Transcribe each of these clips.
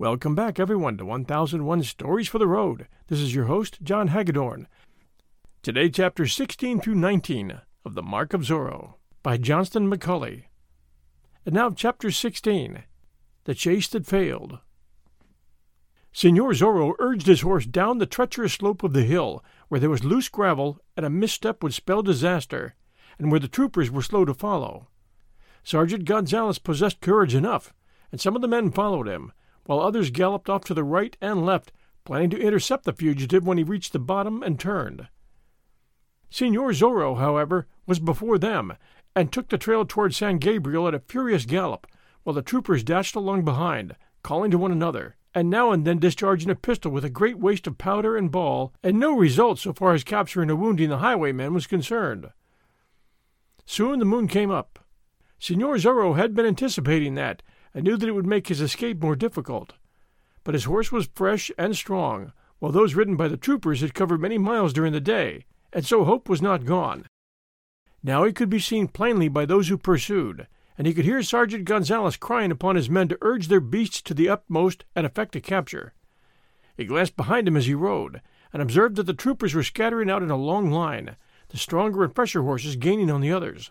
Welcome back, everyone, to 1001 Stories for the Road. This is your host, John Hagedorn. Today, chapter 16 through 19 of The Mark of Zorro by Johnston McCulley. And now, chapter 16 The Chase That Failed. Signor Zorro urged his horse down the treacherous slope of the hill, where there was loose gravel and a misstep would spell disaster, and where the troopers were slow to follow. Sergeant Gonzales possessed courage enough, and some of the men followed him while others galloped off to the right and left, planning to intercept the fugitive when he reached the bottom and turned. Signor Zorro, however, was before them, and took the trail toward San Gabriel at a furious gallop, while the troopers dashed along behind, calling to one another, and now and then discharging a pistol with a great waste of powder and ball, and no result so far as capturing or wounding the highwayman was concerned. Soon the moon came up. Signor Zorro had been anticipating that, and knew that it would make his escape more difficult. But his horse was fresh and strong, while those ridden by the troopers had covered many miles during the day, and so hope was not gone. Now he could be seen plainly by those who pursued, and he could hear Sergeant Gonzales crying upon his men to urge their beasts to the utmost and effect a capture. He glanced behind him as he rode, and observed that the troopers were scattering out in a long line, the stronger and fresher horses gaining on the others.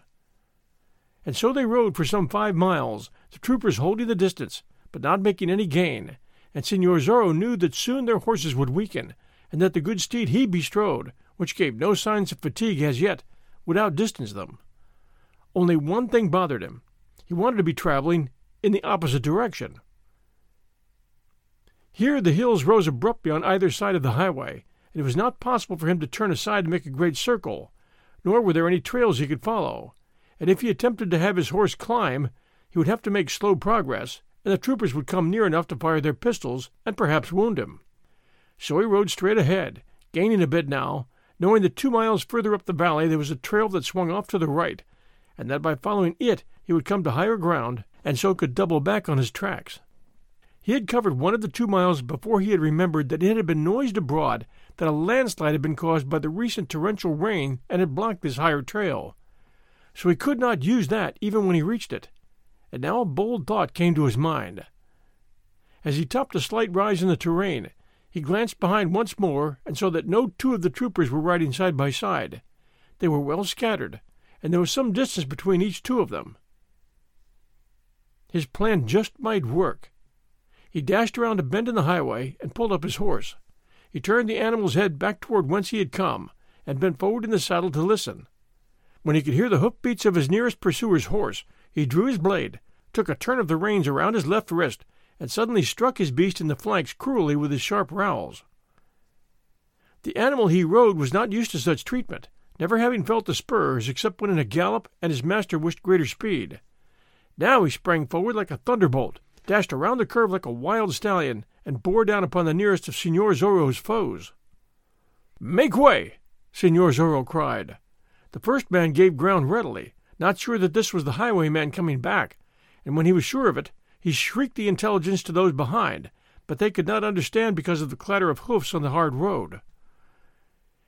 And so they rode for some five miles, the troopers holding the distance, but not making any gain, and Signor Zorro knew that soon their horses would weaken, and that the good steed he bestrode, which gave no signs of fatigue as yet, would outdistance them. Only one thing bothered him. He wanted to be traveling in the opposite direction. Here the hills rose abruptly on either side of the highway, and it was not possible for him to turn aside and make a great circle, nor were there any trails he could follow and if he attempted to have his horse climb, he would have to make slow progress, and the troopers would come near enough to fire their pistols and perhaps wound him. So he rode straight ahead, gaining a bit now, knowing that two miles further up the valley there was a trail that swung off to the right, and that by following it he would come to higher ground, and so could double back on his tracks. He had covered one of the two miles before he had remembered that it had been noised abroad that a landslide had been caused by the recent torrential rain and had blocked this higher trail so he could not use that even when he reached it. And now a bold thought came to his mind. As he topped a slight rise in the terrain, he glanced behind once more and saw that no two of the troopers were riding side by side. They were well scattered, and there was some distance between each two of them. His plan just might work. He dashed around a bend in the highway and pulled up his horse. He turned the animal's head back toward whence he had come, and bent forward in the saddle to listen. When he could hear the hoofbeats of his nearest pursuer's horse, he drew his blade, took a turn of the reins around his left wrist, and suddenly struck his beast in the flanks cruelly with his sharp rowels. The animal he rode was not used to such treatment, never having felt the spurs except when in a gallop and his master wished greater speed. Now he sprang forward like a thunderbolt, dashed around the curve like a wild stallion, and bore down upon the nearest of Signor Zorro's foes. Make way! Signor Zorro cried. The first man gave ground readily, not sure that this was the highwayman coming back, and when he was sure of it, he shrieked the intelligence to those behind, but they could not understand because of the clatter of hoofs on the hard road.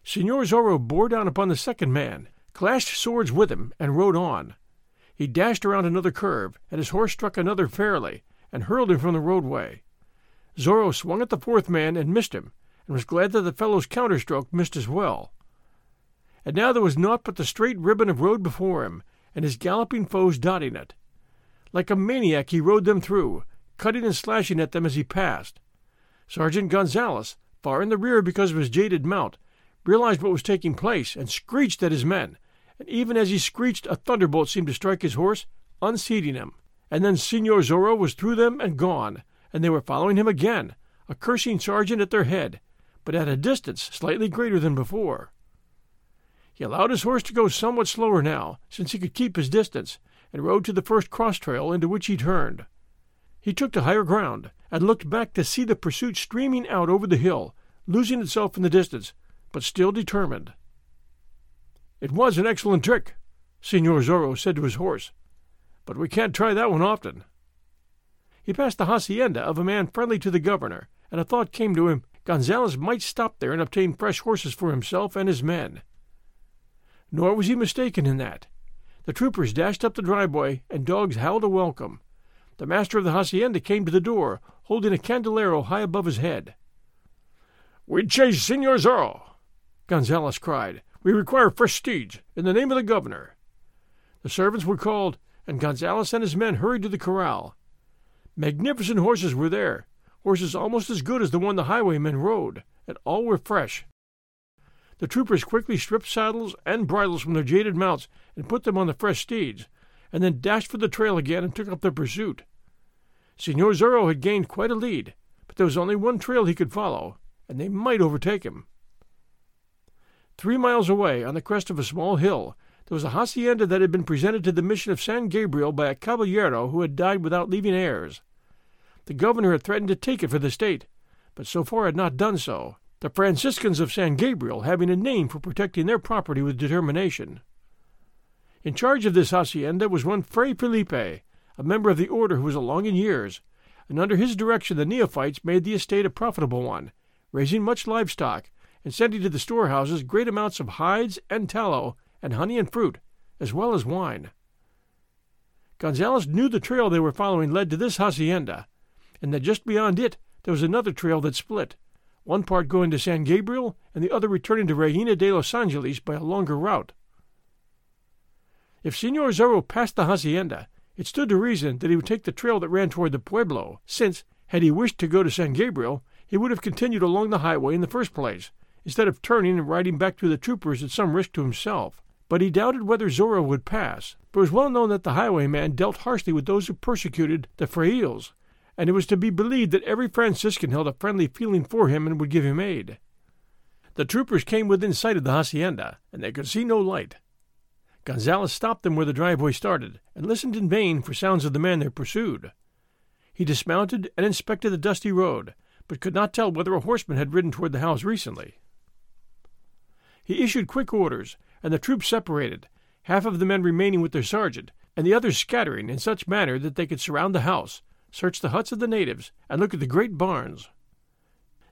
Signor Zorro bore down upon the second man, clashed swords with him, and rode on. He dashed around another curve, and his horse struck another fairly, and hurled him from the roadway. Zorro swung at the fourth man and missed him, and was glad that the fellow's counterstroke missed as well. And now there was naught but the straight ribbon of road before him, and his galloping foes dotting it. Like a maniac he rode them through, cutting and slashing at them as he passed. Sergeant Gonzales, far in the rear because of his jaded mount, realized what was taking place and screeched at his men, and even as he screeched a thunderbolt seemed to strike his horse, unseating him. And then Signor Zorro was through them and gone, and they were following him again, a cursing sergeant at their head, but at a distance slightly greater than before. He allowed his horse to go somewhat slower now, since he could keep his distance, and rode to the first cross trail into which he turned. He took to higher ground, and looked back to see the pursuit streaming out over the hill, losing itself in the distance, but still determined. It was an excellent trick, Signor Zorro said to his horse, but we can't try that one often. He passed the hacienda of a man friendly to the governor, and a thought came to him Gonzales might stop there and obtain fresh horses for himself and his men. Nor was he mistaken in that. The troopers dashed up the driveway, and dogs howled a welcome. The master of the hacienda came to the door, holding a candelero high above his head. We chase Senor Zorro, Gonzales cried. We require fresh steeds, in the name of the governor. The servants were called, and Gonzales and his men hurried to the corral. Magnificent horses were there, horses almost as good as the one the highwaymen rode, and all were fresh. The troopers quickly stripped saddles and bridles from their jaded mounts and put them on the fresh steeds, and then dashed for the trail again and took up their pursuit. Signor Zorro had gained quite a lead, but there was only one trail he could follow, and they might overtake him. Three miles away, on the crest of a small hill, there was a hacienda that had been presented to the mission of San Gabriel by a caballero who had died without leaving heirs. The governor had threatened to take it for the state, but so far had not done so, the Franciscans of San Gabriel having a name for protecting their property with determination. In charge of this hacienda was one Fray Felipe, a member of the order who was along in years, and under his direction the neophytes made the estate a profitable one, raising much livestock, and sending to the storehouses great amounts of hides and tallow and honey and fruit, as well as wine. Gonzales knew the trail they were following led to this hacienda, and that just beyond it there was another trail that split, one part going to San Gabriel and the other returning to Reina de los Angeles by a longer route. If Senor Zorro passed the hacienda, it stood to reason that he would take the trail that ran toward the pueblo, since, had he wished to go to San Gabriel, he would have continued along the highway in the first place, instead of turning and riding back to the troopers at some risk to himself. But he doubted whether Zorro would pass, for it was well known that the highwayman dealt harshly with those who persecuted the frailes, and it was to be believed that every Franciscan held a friendly feeling for him and would give him aid. The troopers came within sight of the hacienda, and they could see no light. Gonzales stopped them where the driveway started, and listened in vain for sounds of the man they pursued. He dismounted and inspected the dusty road, but could not tell whether a horseman had ridden toward the house recently. He issued quick orders, and the troops separated, half of the men remaining with their sergeant, and the others scattering in such manner that they could surround the house, search the huts of the natives, and look at the great barns.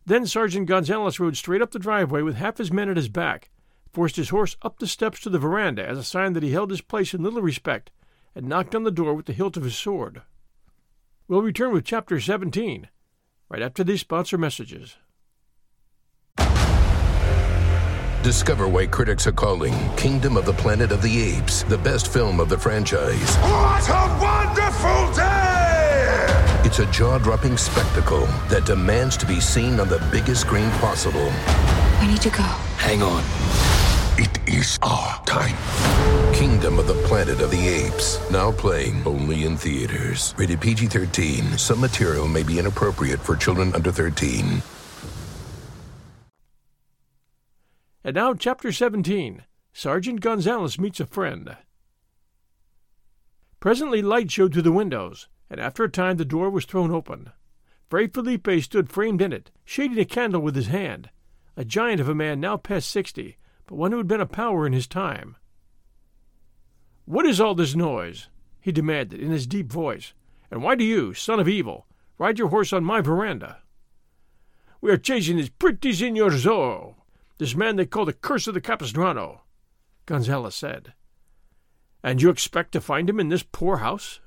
Then Sergeant Gonzales rode straight up the driveway with half his men at his back, forced his horse up the steps to the veranda as a sign that he held his place in little respect, and knocked on the door with the hilt of his sword. We'll return with Chapter 17, right after these sponsor messages. Discover why critics are calling Kingdom of the Planet of the Apes the best film of the franchise. What a wonderful day! It's a jaw dropping spectacle that demands to be seen on the biggest screen possible. We need to go. Hang on. It is our time. Kingdom of the Planet of the Apes. Now playing only in theaters. Rated PG 13. Some material may be inappropriate for children under 13. And now, Chapter 17 Sergeant Gonzales Meets a Friend. Presently, light showed through the windows, and after a time the door was thrown open. Fray Felipe stood framed in it, shading a candle with his hand, a giant of a man now past sixty, but one who had been a power in his time. What is all this noise? he demanded in his deep voice. And why do you, son of evil, ride your horse on my veranda? We are chasing this pretty Senor Zorro, oh! This man they call the Curse of the Capistrano, Gonzales said. And you expect to find him in this poor house?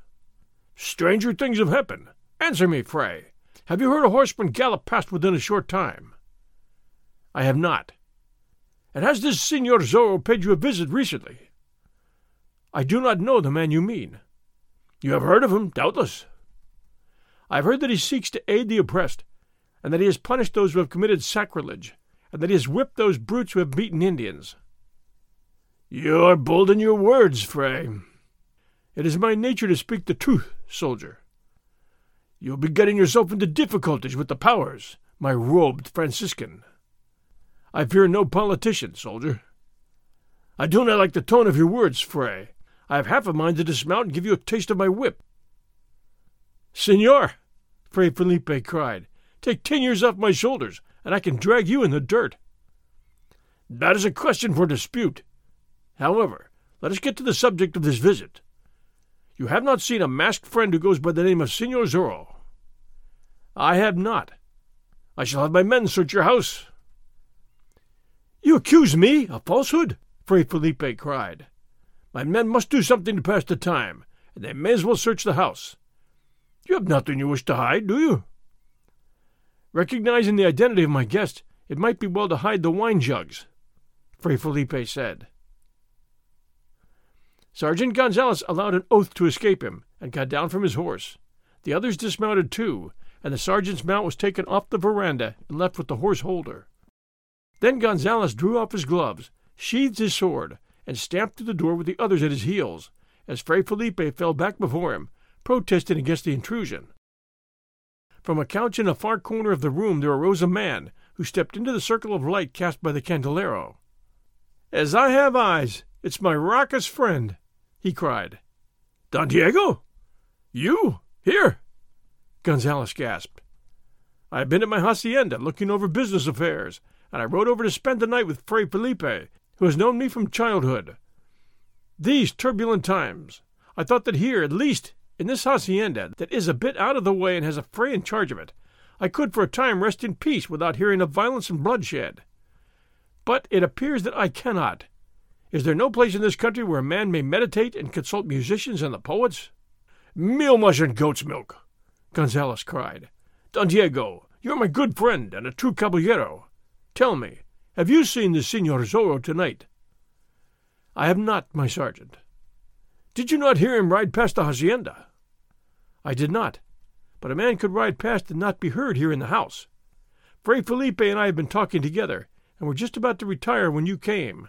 Stranger things have happened. Answer me, Fray. Have you heard a horseman gallop past within a short time? I have not. And has this Signor Zorro paid you a visit recently? I do not know the man you mean. You have heard of him, doubtless. I have heard that he seeks to aid the oppressed, and that he has punished those who have committed sacrilege, and that he has whipped those brutes who have beaten Indians. You are bold in your words, Fray. It is my nature to speak the truth, soldier. You'll be getting yourself into difficulties with the powers, my robed Franciscan. I fear no politician, soldier. I do not like the tone of your words, Fray. I have half a mind to dismount and give you a taste of my whip. Senor, Fray Felipe cried, take ten years off my shoulders, and I can drag you in the dirt. That is a question for dispute. However, let us get to the subject of this visit. You have not seen a masked friend who goes by the name of Signor Zorro. I have not. I shall have my men search your house. You accuse me of falsehood? Fray Felipe cried. My men must do something to pass the time, and they may as well search the house. You have nothing you wish to hide, do you? Recognizing the identity of my guest, it might be well to hide the wine jugs, Fray Felipe said. Sergeant Gonzales allowed an oath to escape him and got down from his horse. The others dismounted too, and the sergeant's mount was taken off the veranda and left with the horse holder. Then Gonzales drew off his gloves, sheathed his sword, and stamped through the door with the others at his heels, as Fray Felipe fell back before him, protesting against the intrusion. From a couch in a far corner of the room there arose a man, who stepped into the circle of light cast by the candelero. As I have eyes, it's my raucous friend, he cried. Don Diego? You? Here? Gonzales gasped. I have been at my hacienda looking over business affairs, and I rode over to spend the night with Fray Felipe, who has known me from childhood. These turbulent times, I thought that here, at least, in this hacienda that is a bit out of the way and has a fray in charge of it, I could for a time rest in peace without hearing of violence and bloodshed. But it appears that I cannot. Is there no place in this country where a man may meditate and consult musicians and the poets? Meal mush and goat's milk, Gonzales cried. Don Diego, you're my good friend and a true caballero. Tell me, have you seen the Senor Zorro tonight? I have not, my sergeant. Did you not hear him ride past the hacienda? I did not, but a man could ride past and not be heard here in the house. Fray Felipe and I have been talking together, and were just about to retire when you came.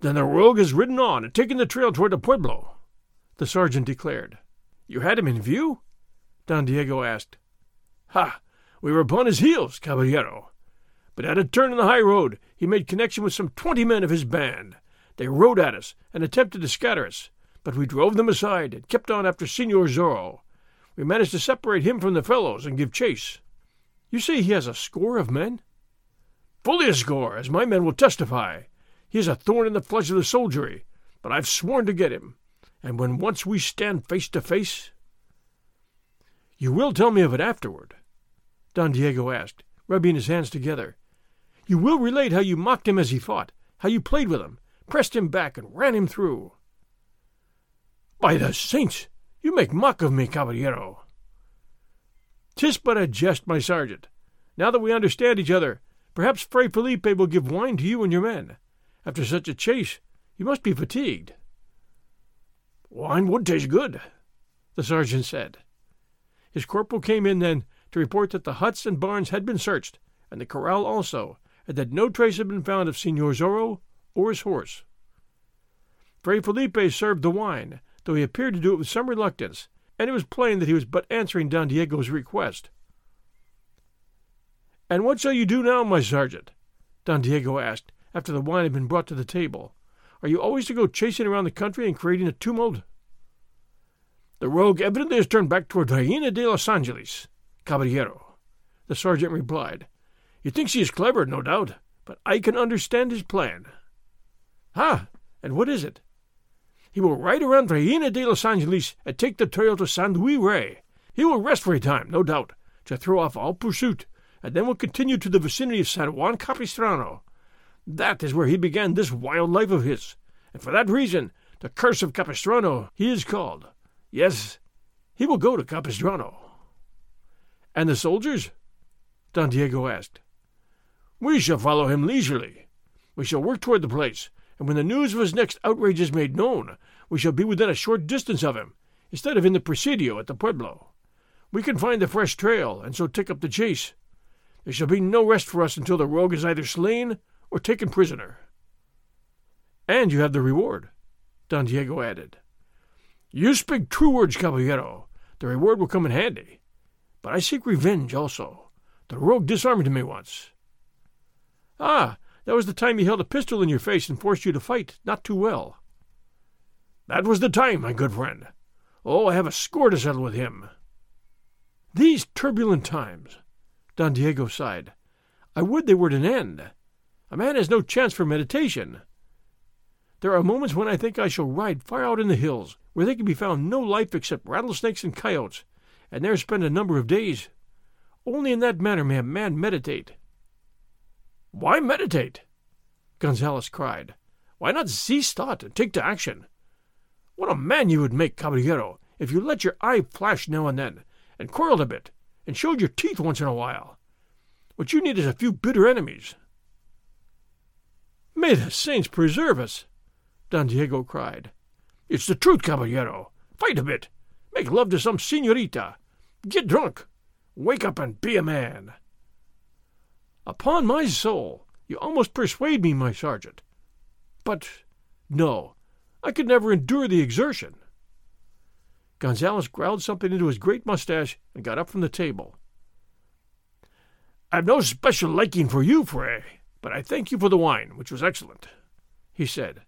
Then the rogue has ridden on and taken the trail toward the pueblo, the sergeant declared. You had him in view? Don Diego asked. Ha! We were upon his heels, caballero. But at a turn in the high road, he made connection with some twenty men of his band. They rode at us and attempted to scatter us, but we drove them aside and kept on after Senor Zorro. We managed to separate him from the fellows and give chase. You say he has a score of men? Fully a score, as my men will testify. He is a thorn in the flesh of the soldiery, but I've sworn to get him. And when once we stand face to face. You will tell me of it afterward? Don Diego asked, rubbing his hands together. You will relate how you mocked him as he fought, how you played with him, pressed him back, and ran him through. By the saints, you make mock of me, caballero. Tis but a jest, my sergeant. Now that we understand each other, perhaps Fray Felipe will give wine to you and your men. After such a chase, you must be fatigued. Wine would taste good, the sergeant said. His corporal came in then to report that the huts and barns had been searched, and the corral also, and that no trace had been found of Signor Zorro or his horse. Fray Felipe served the wine, though he appeared to do it with some reluctance, and it was plain that he was but answering Don Diego's request. And what shall you do now, my sergeant? Don Diego asked, after the wine had been brought to the table. Are you always to go chasing around the country and creating a tumult? The rogue evidently has turned back toward Reina de los Angeles, caballero, the sergeant replied. He thinks he is clever, no doubt, but I can understand his plan. Ah, and what is it? He will ride around Reina de los Angeles and take the trail to San Luis Rey. He will rest for a time, no doubt, to throw off all pursuit, and then will continue to the vicinity of San Juan Capistrano That is where he began this wild life of his, and for that reason the curse of Capistrano he is called. Yes, he will go to Capistrano. And the soldiers? Don Diego asked. We shall follow him leisurely. We shall work toward the place, and when the news of his next outrage is made known, we shall be within a short distance of him, instead of in the Presidio at the Pueblo. We can find the fresh trail, and so take up the chase. There shall be no rest for us until the rogue is either slain or taken prisoner. And you have the reward, Don Diego added. You speak true words, caballero. The reward will come in handy. But I seek revenge also. The rogue disarmed me once. Ah, that was the time he held a pistol in your face and forced you to fight not too well. That was the time, my good friend. Oh, I have a score to settle with him. These turbulent times, Don Diego sighed. I would they were at an end. A man has no chance for meditation. There are moments when I think I shall ride far out in the hills, where there can be found no life except rattlesnakes and coyotes, and there spend a number of days. Only in that manner may a man meditate. Why meditate? Gonzales cried. Why not cease thought and take to action? What a man you would make, caballero, if you let your eye flash now and then, and quarreled a bit, and showed your teeth once in a while. What you need is a few bitter enemies. May the saints preserve us! Don Diego cried. It's the truth, caballero. Fight a bit. Make love to some senorita. Get drunk. Wake up and be a man. Upon my soul, you almost persuade me, my sergeant. But no, I could never endure the exertion. Gonzales growled something into his great mustache and got up from the table. I've no special liking for you, Fray, but I thank you for the wine, which was excellent, he said.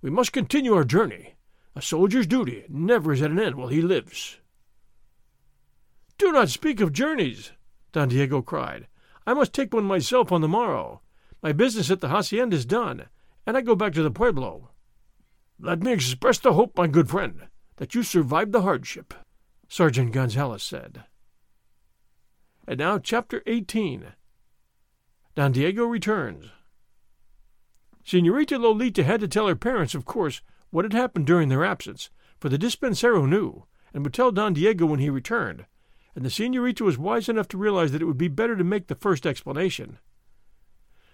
We must continue our journey. A soldier's duty never is at an end while he lives. Do not speak of journeys, Don Diego cried. I must take one myself on the morrow. My business at the hacienda is done, and I go back to the pueblo. Let me express the hope, my good friend, that you survived the hardship, Sergeant Gonzales said. And now, Chapter 18 Don Diego returns. Senorita Lolita had to tell her parents, of course, what had happened during their absence, for the dispensero knew, and would tell Don Diego when he returned, and the senorita was wise enough to realize that it would be better to make the first explanation.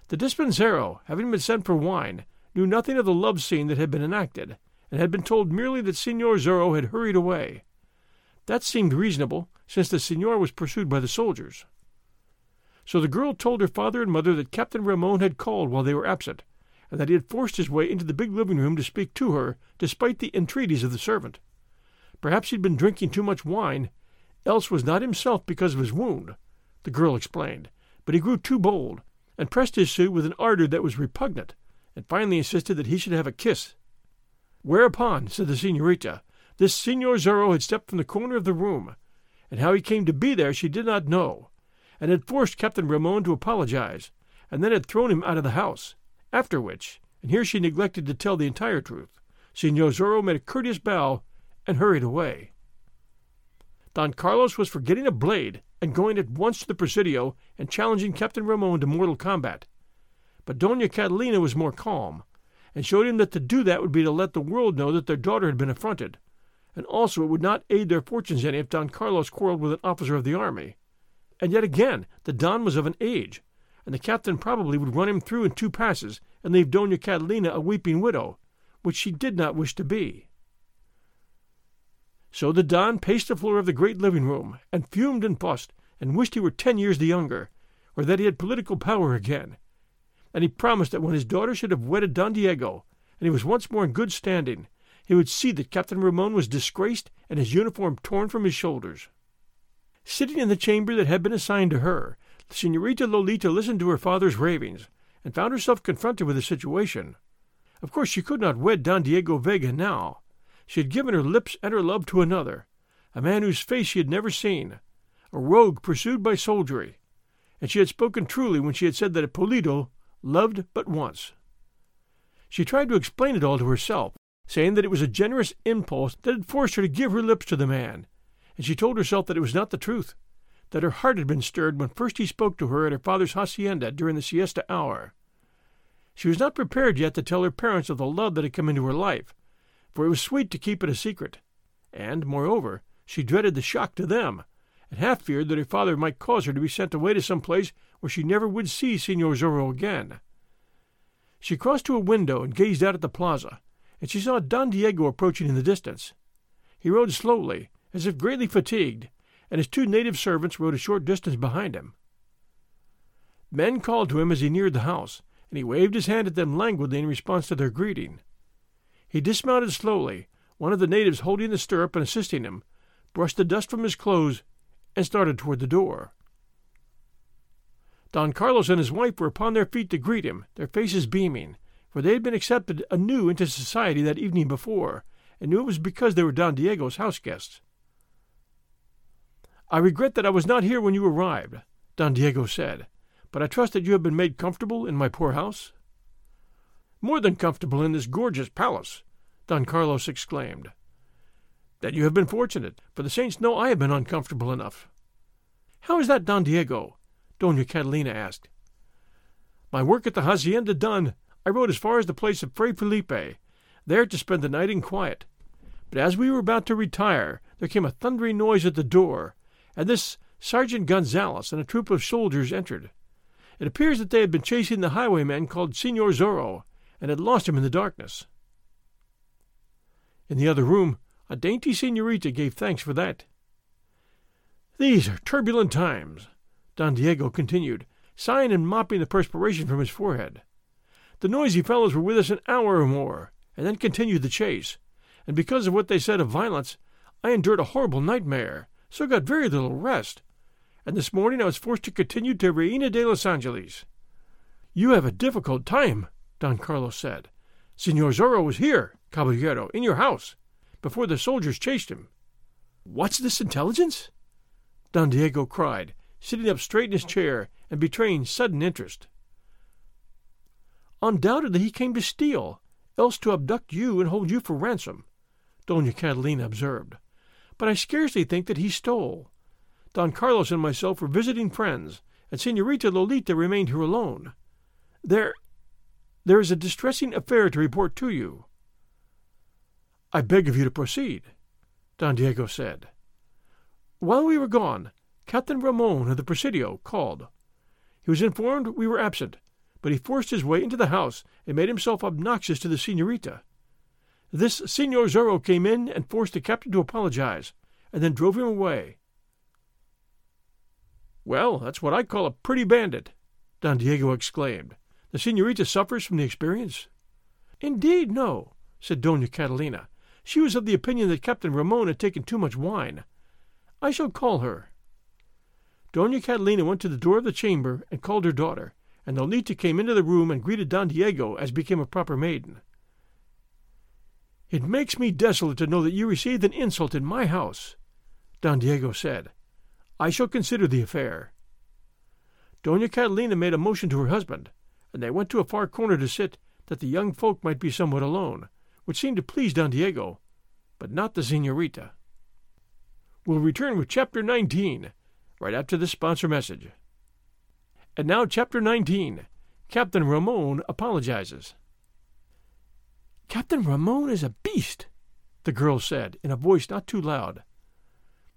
The dispensero, having been sent for wine, knew nothing of the love scene that had been enacted, and had been told merely that Signor Zorro had hurried away. That seemed reasonable, since the signor was pursued by the soldiers. So the girl told her father and mother that Captain Ramon had called while they were absent, and that he had forced his way into the big living room to speak to her, despite the entreaties of the servant. Perhaps he'd been drinking too much wine, else was not himself because of his wound, the girl explained, but he grew too bold, and pressed his suit with an ardor that was repugnant, and finally insisted that he should have a kiss. Whereupon, said the senorita, this Signor Zorro had stepped from the corner of the room, and how he came to be there she did not know, and had forced Captain Ramon to apologize, and then had thrown him out of the house, after which, and here she neglected to tell the entire truth, Signor Zorro made a courteous bow and hurried away. Don Carlos was for getting a blade and going at once to the Presidio and challenging Captain Ramon to mortal combat. But Dona Catalina was more calm, and showed him that to do that would be to let the world know that their daughter had been affronted, and also it would not aid their fortunes any if Don Carlos quarreled with an officer of the army. And yet again, the Don was of an age, and the captain probably would run him through in two passes and leave Dona Catalina a weeping widow, which she did not wish to be. So the Don paced the floor of the great living room, and fumed and fussed, and wished he were ten years the younger, or that he had political power again. And he promised that when his daughter should have wedded Don Diego, and he was once more in good standing, he would see that Captain Ramon was disgraced and his uniform torn from his shoulders. Sitting in the chamber that had been assigned to her, Senorita Lolita listened to her father's ravings, and found herself confronted with a situation. Of course, she could not wed Don Diego Vega now. She had given her lips and her love to another, a man whose face she had never seen, a rogue pursued by soldiery, and she had spoken truly when she had said that a Pulido loved but once. She tried to explain it all to herself, saying that it was a generous impulse that had forced her to give her lips to the man, and she told herself that it was not the truth that her heart had been stirred when first he spoke to her at her father's hacienda during the siesta hour. She was not prepared yet to tell her parents of the love that had come into her life, for it was sweet to keep it a secret, and, moreover, she dreaded the shock to them, and half feared that her father might cause her to be sent away to some place where she never would see Signor Zorro again. She crossed to a window and gazed out at the plaza, and she saw Don Diego approaching in the distance. He rode slowly, as if greatly fatigued, and his two native servants rode a short distance behind him. Men called to him as he neared the house, and he waved his hand at them languidly in response to their greeting. He dismounted slowly, one of the natives holding the stirrup and assisting him, brushed the dust from his clothes, and started toward the door. Don Carlos and his wife were upon their feet to greet him, their faces beaming, for they had been accepted anew into society that evening before, and knew it was because they were Don Diego's house guests. I regret that I was not here when you arrived, Don Diego said, but I trust that you have been made comfortable in my poor house. More than comfortable in this gorgeous palace, Don Carlos exclaimed. That you have been fortunate, for the saints know I have been uncomfortable enough. How is that, Don Diego? Dona Catalina asked. My work at the hacienda done, I rode as far as the place of Fray Felipe, there to spend the night in quiet. But as we were about to retire, there came a thundering noise at the door, and this Sergeant Gonzales and a troop of soldiers entered. It appears that they had been chasing the highwayman called Senor Zorro, and had lost him in the darkness. In the other room, a dainty senorita gave thanks for that. These are turbulent times. Don Diego continued, sighing and mopping the perspiration from his forehead. The noisy fellows were with us an hour or more, and then continued the chase, and because of what they said of violence, I endured a horrible nightmare, so got very little rest, and this morning I was forced to continue to Reina de los Angeles. You have a difficult time, Don Carlos said. Senor Zorro was here, caballero, in your house, before the soldiers chased him. What's this intelligence? Don Diego cried, sitting up straight in his chair and betraying sudden interest. Undoubtedly he came to steal, else to abduct you and hold you for ransom, Dona Catalina observed. But I scarcely think that he stole. Don Carlos and myself were visiting friends, and Senorita Lolita remained here alone. There, there is a distressing affair to report to you. I beg of you to proceed, Don Diego said. While we were gone, Captain Ramon of the Presidio called. He was informed we were absent, but he forced his way into the house and made himself obnoxious to the senorita. This Senor Zorro came in and forced the captain to apologize, and then drove him away. Well, that's what I call a pretty bandit, Don Diego exclaimed. The senorita suffers from the experience? Indeed, no, said Dona Catalina. She was of the opinion that Captain Ramon had taken too much wine. I shall call her. Dona Catalina went to the door of the chamber and called her daughter, and Lolita came into the room and greeted Don Diego as became a proper maiden. It makes me desolate to know that you received an insult in my house, Don Diego said. I shall consider the affair. Dona Catalina made a motion to her husband, and they went to a far corner to sit, that the young folk might be somewhat alone, which seemed to please Don Diego, but not the senorita. We'll return with chapter 19 right after this sponsor message. And now, Chapter 19 Captain Ramon apologizes. Captain Ramon is a beast, the girl said in a voice not too loud.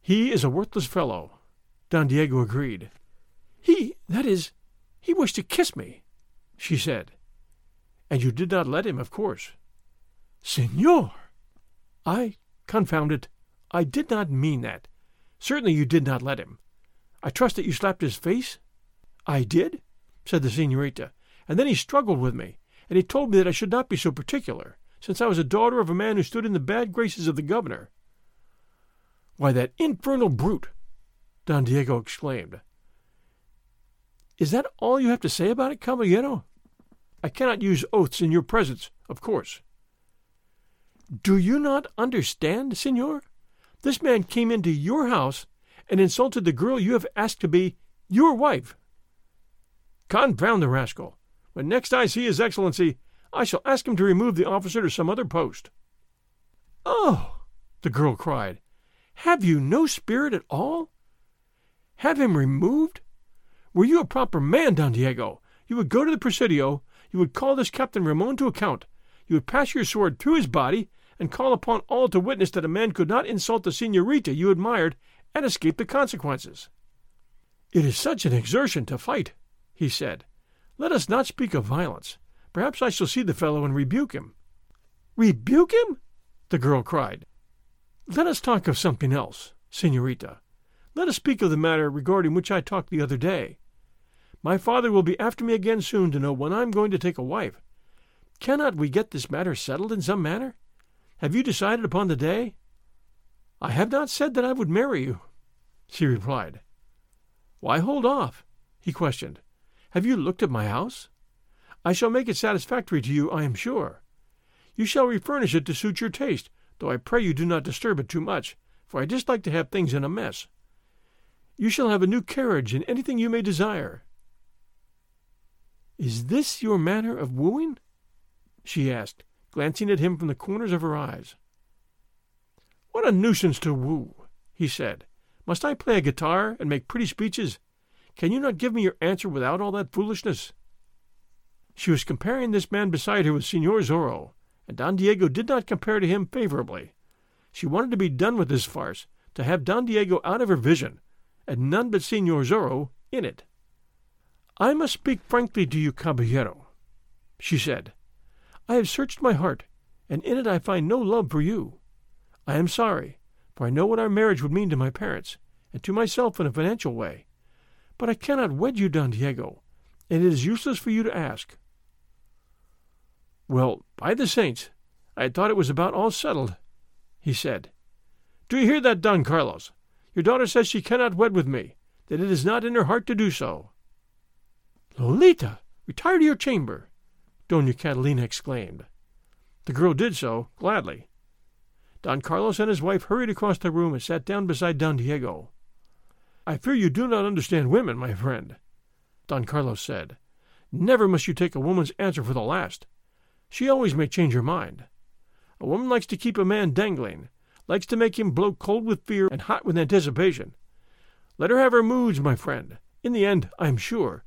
He is a worthless fellow, Don Diego agreed. He, that is, he wished to kiss me, she said. And you did not let him, of course. Senor! I, confound it, I did not mean that. Certainly you did not let him. I trust that you slapped his face? I did, said the senorita, and then he struggled with me, and he told me that I should not be so particular, since I was a daughter of a man who stood in the bad graces of the governor. Why, that infernal brute! Don Diego exclaimed. Is that all you have to say about it, caballero? I cannot use oaths in your presence, of course. Do you not understand, senor? This man came into your house and insulted the girl you have asked to be your wife. Confound the rascal! When next I see His Excellency, I shall ask him to remove the officer to some other post. Oh! the girl cried. Have you no spirit at all? Have him removed? Were you a proper man, Don Diego, you would go to the Presidio, You would call this Captain Ramon to account. You would pass your sword through his body and call upon all to witness that a man could not insult the senorita you admired and escape the consequences. It is such an exertion to fight, he said. Let us not speak of violence. Perhaps I shall see the fellow and rebuke him. Rebuke him? the girl cried. Let us talk of something else, senorita. Let us speak of the matter regarding which I talked the other day. My father will be after me again soon to know when I am going to take a wife. Cannot we get this matter settled in some manner? Have you decided upon the day? I have not said that I would marry you, she replied. Why hold off? he questioned. Have you looked at my house? I shall make it satisfactory to you, I am sure. You shall refurnish it to suit your taste, though I pray you do not disturb it too much, for I dislike to have things in a mess. You shall have a new carriage and anything you may desire. Is this your manner of wooing? she asked, glancing at him from the corners of her eyes. What a nuisance to woo, he said. Must I play a guitar and make pretty speeches? Can you not give me your answer without all that foolishness? She was comparing this man beside her with Senor Zorro, and Don Diego did not compare to him favorably. She wanted to be done with this farce, to have Don Diego out of her vision, and none but Senor Zorro in it. I must speak frankly to you, caballero, she said. I have searched my heart, and in it I find no love for you. I am sorry, for I know what our marriage would mean to my parents, and to myself in a financial way. But I cannot wed you, Don Diego, and it is useless for you to ask. Well, by the saints, I thought it was about all settled, he said. Do you hear that, Don Carlos? Your daughter says she cannot wed with me, that it is not in her heart to do so. Lolita, retire to your chamber, Dona Catalina exclaimed. The girl did so, gladly. Don Carlos and his wife hurried across the room and sat down beside Don Diego. I fear you do not understand women, my friend, Don Carlos said. Never must you take a woman's answer for the last. She always may change her mind. A woman likes to keep a man dangling, likes to make him blow cold with fear and hot with anticipation. Let her have her moods, my friend. In the end, I am sure,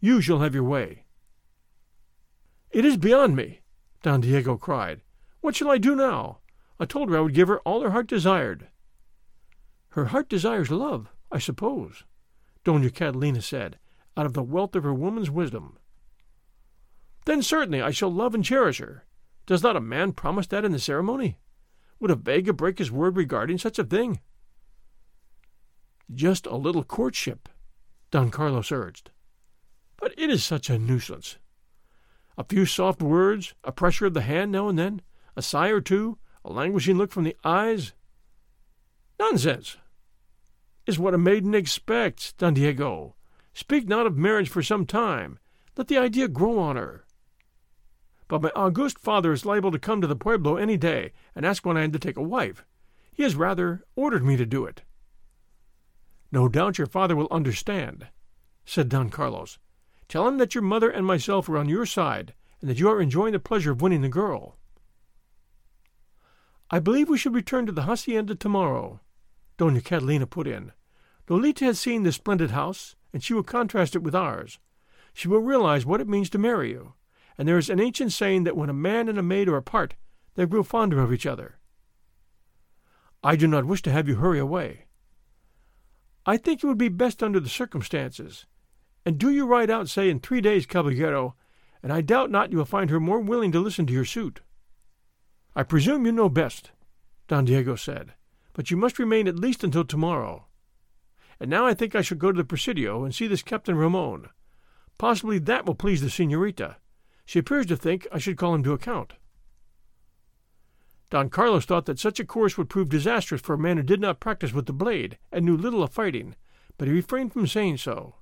you shall have your way. It is beyond me, Don Diego cried. What shall I do now? I told her I would give her all her heart desired. Her heart desires love, I suppose, Dona Catalina said, out of the wealth of her woman's wisdom. Then certainly I shall love and cherish her. Does not a man promise that in the ceremony? Would a Vega break his word regarding such a thing? Just a little courtship, Don Carlos urged. But it is such a nuisance. A few soft words, a pressure of the hand now and then, a sigh or two, a languishing look from the eyes. Nonsense! Is what a maiden expects, Don Diego. Speak not of marriage for some time. Let the idea grow on her. But my august father is liable to come to the pueblo any day and ask when I am to take a wife. He has rather ordered me to do it. No doubt your father will understand, said Don Carlos. Tell him that your mother and myself are on your side, and that you are enjoying the pleasure of winning the girl. I believe we should return to the hacienda tomorrow, Dona Catalina put in. Lolita has seen this splendid house, and she will contrast it with ours. She will realize what it means to marry you, and there is an ancient saying that when a man and a maid are apart, they grow fonder of each other. I do not wish to have you hurry away. I think it would be best under the circumstances. And do you ride out, say, in three days, caballero, and I doubt not you will find her more willing to listen to your suit. I presume you know best, Don Diego said, but you must remain at least until tomorrow. And now I think I shall go to the Presidio and see this Captain Ramon. Possibly that will please the senorita. She appears to think I should call him to account. Don Carlos thought that such a course would prove disastrous for a man who did not practice with the blade and knew little of fighting, but he refrained from saying so.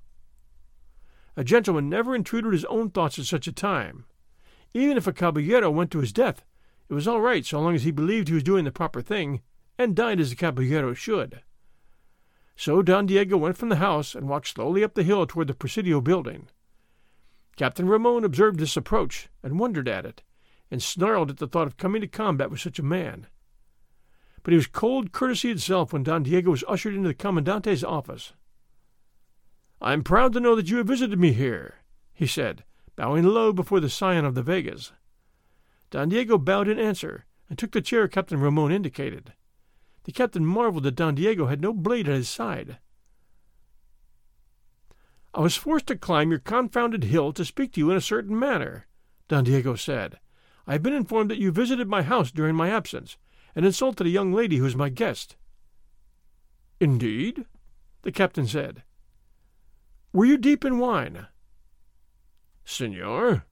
A gentleman never intruded his own thoughts at such a time. Even if a caballero went to his death, it was all right so long as he believed he was doing the proper thing, and died as a caballero should. So Don Diego went from the house and walked slowly up the hill toward the Presidio building. Captain Ramon observed this approach and wondered at it, and snarled at the thought of coming to combat with such a man. But he was cold courtesy itself when Don Diego was ushered into the commandante's office. I am proud to know that you have visited me here, he said, bowing low before the scion of the Vegas. Don Diego bowed in answer and took the chair Captain Ramon indicated. The captain marveled that Don Diego had no blade at his side. I was forced to climb your confounded hill to speak to you in a certain manner, Don Diego said. I have been informed that you visited my house during my absence, and insulted a young lady who is my guest. Indeed? the captain said. Were you deep in wine? Senor?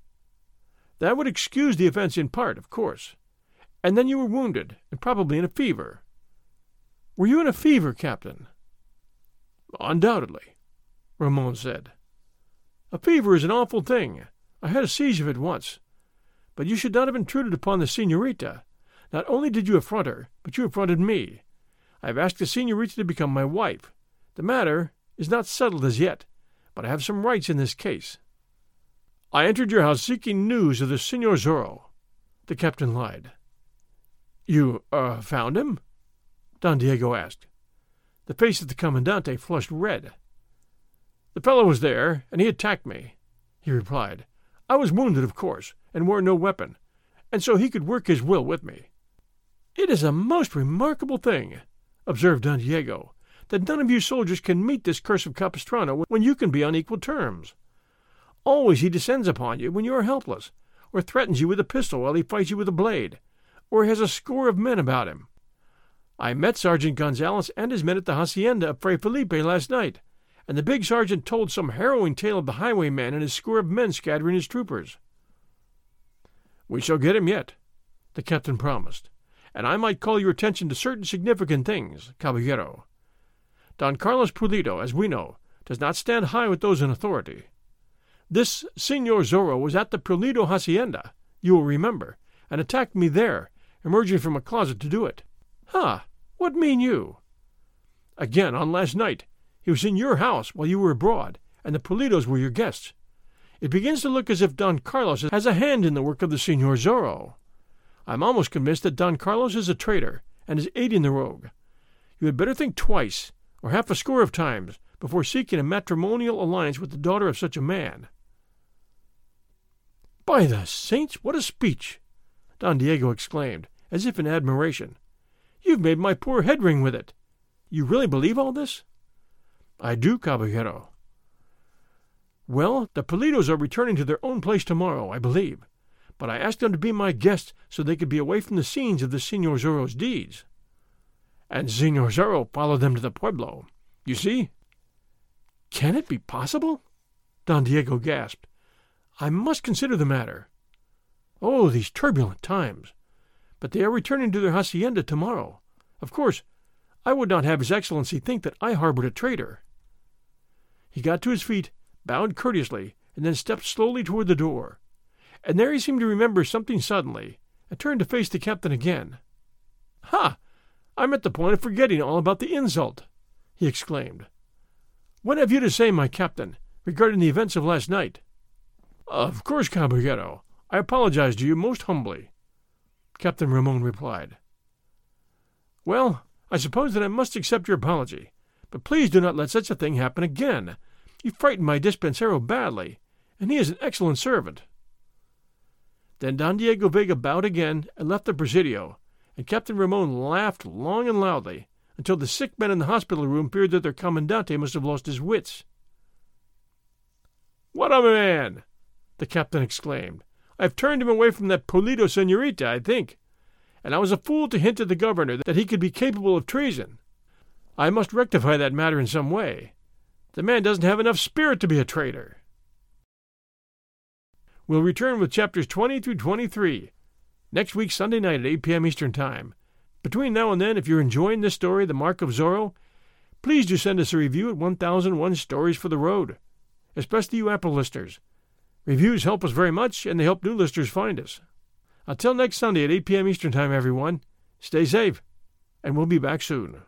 That would excuse the offense in part, of course. And then you were wounded, and probably in a fever. Were you in a fever, Captain? Undoubtedly, Ramon said. A fever is an awful thing. I had a siege of it once. But you should not have intruded upon the senorita. Not only did you affront her, but you affronted me. I have asked the senorita to become my wife. The matter is not settled as yet, but I have some rights in this case. I entered your house seeking news of the Senor Zorro. The captain lied. You, uh, found him? Don Diego asked. The face of the commandante flushed red. The fellow was there, and he attacked me, he replied. I was wounded, of course, and wore no weapon, and so he could work his will with me. It is a most remarkable thing, observed Don Diego, that none of you soldiers can meet this curse of Capistrano when you can be on equal terms. Always he descends upon you when you are helpless, or threatens you with a pistol while he fights you with a blade, or has a score of men about him. I met Sergeant Gonzales and his men at the hacienda of Fray Felipe last night, and the big sergeant told some harrowing tale of the highwayman and his score of men scattering his troopers. We shall get him yet, the captain promised, and I might call your attention to certain significant things, caballero. Don Carlos Pulido, as we know, does not stand high with those in authority. This Senor Zorro was at the Pulido hacienda, you will remember, and attacked me there, emerging from a closet to do it. Ha! What mean you? Again, on last night, he was in your house while you were abroad, and the Pulidos were your guests. It begins to look as if Don Carlos has a hand in the work of the Senor Zorro. I'm almost convinced that Don Carlos is a traitor and is aiding the rogue. You had better think twice or half a score of times before seeking a matrimonial alliance with the daughter of such a man. By the saints, what a speech! Don Diego exclaimed, as if in admiration. You've made my poor head ring with it. You really believe all this? I do, caballero. Well, the Pulidos are returning to their own place tomorrow, I believe, but I asked them to be my guests so they could be away from the scenes of the Senor Zorro's deeds and Senor Zorro followed them to the pueblo. You see? Can it be possible? Don Diego gasped. I must consider the matter. Oh, these turbulent times! But they are returning to their hacienda tomorrow. Of course, I would not have His Excellency think that I harbored a traitor. He got to his feet, bowed courteously, and then stepped slowly toward the door. And there he seemed to remember something suddenly, and turned to face the captain again. Ha! I'm at the point of forgetting all about the insult, he exclaimed. What have you to say, my captain, regarding the events of last night? Of course, caballero. I apologize to you most humbly, Captain Ramon replied. Well, I suppose that I must accept your apology, but please do not let such a thing happen again. You frightened my dispensero badly, and he is an excellent servant. Then Don Diego Vega bowed again and left the presidio, and Captain Ramon laughed long and loudly until the sick men in the hospital room feared that their commandante must have lost his wits. What a man! the captain exclaimed. I've turned him away from that Pulido senorita, I think, and I was a fool to hint to the governor that he could be capable of treason. I must rectify that matter in some way. The man doesn't have enough spirit to be a traitor. We'll return with chapters 20 through 23 next week, Sunday night at 8 p.m. Eastern Time. Between now and then, if you're enjoying this story, The Mark of Zorro, please do send us a review at 1001 Stories for the Road, especially you Apple listeners. Reviews help us very much, and they help new listeners find us. Until next Sunday at 8 p.m. Eastern Time, everyone, stay safe, and we'll be back soon.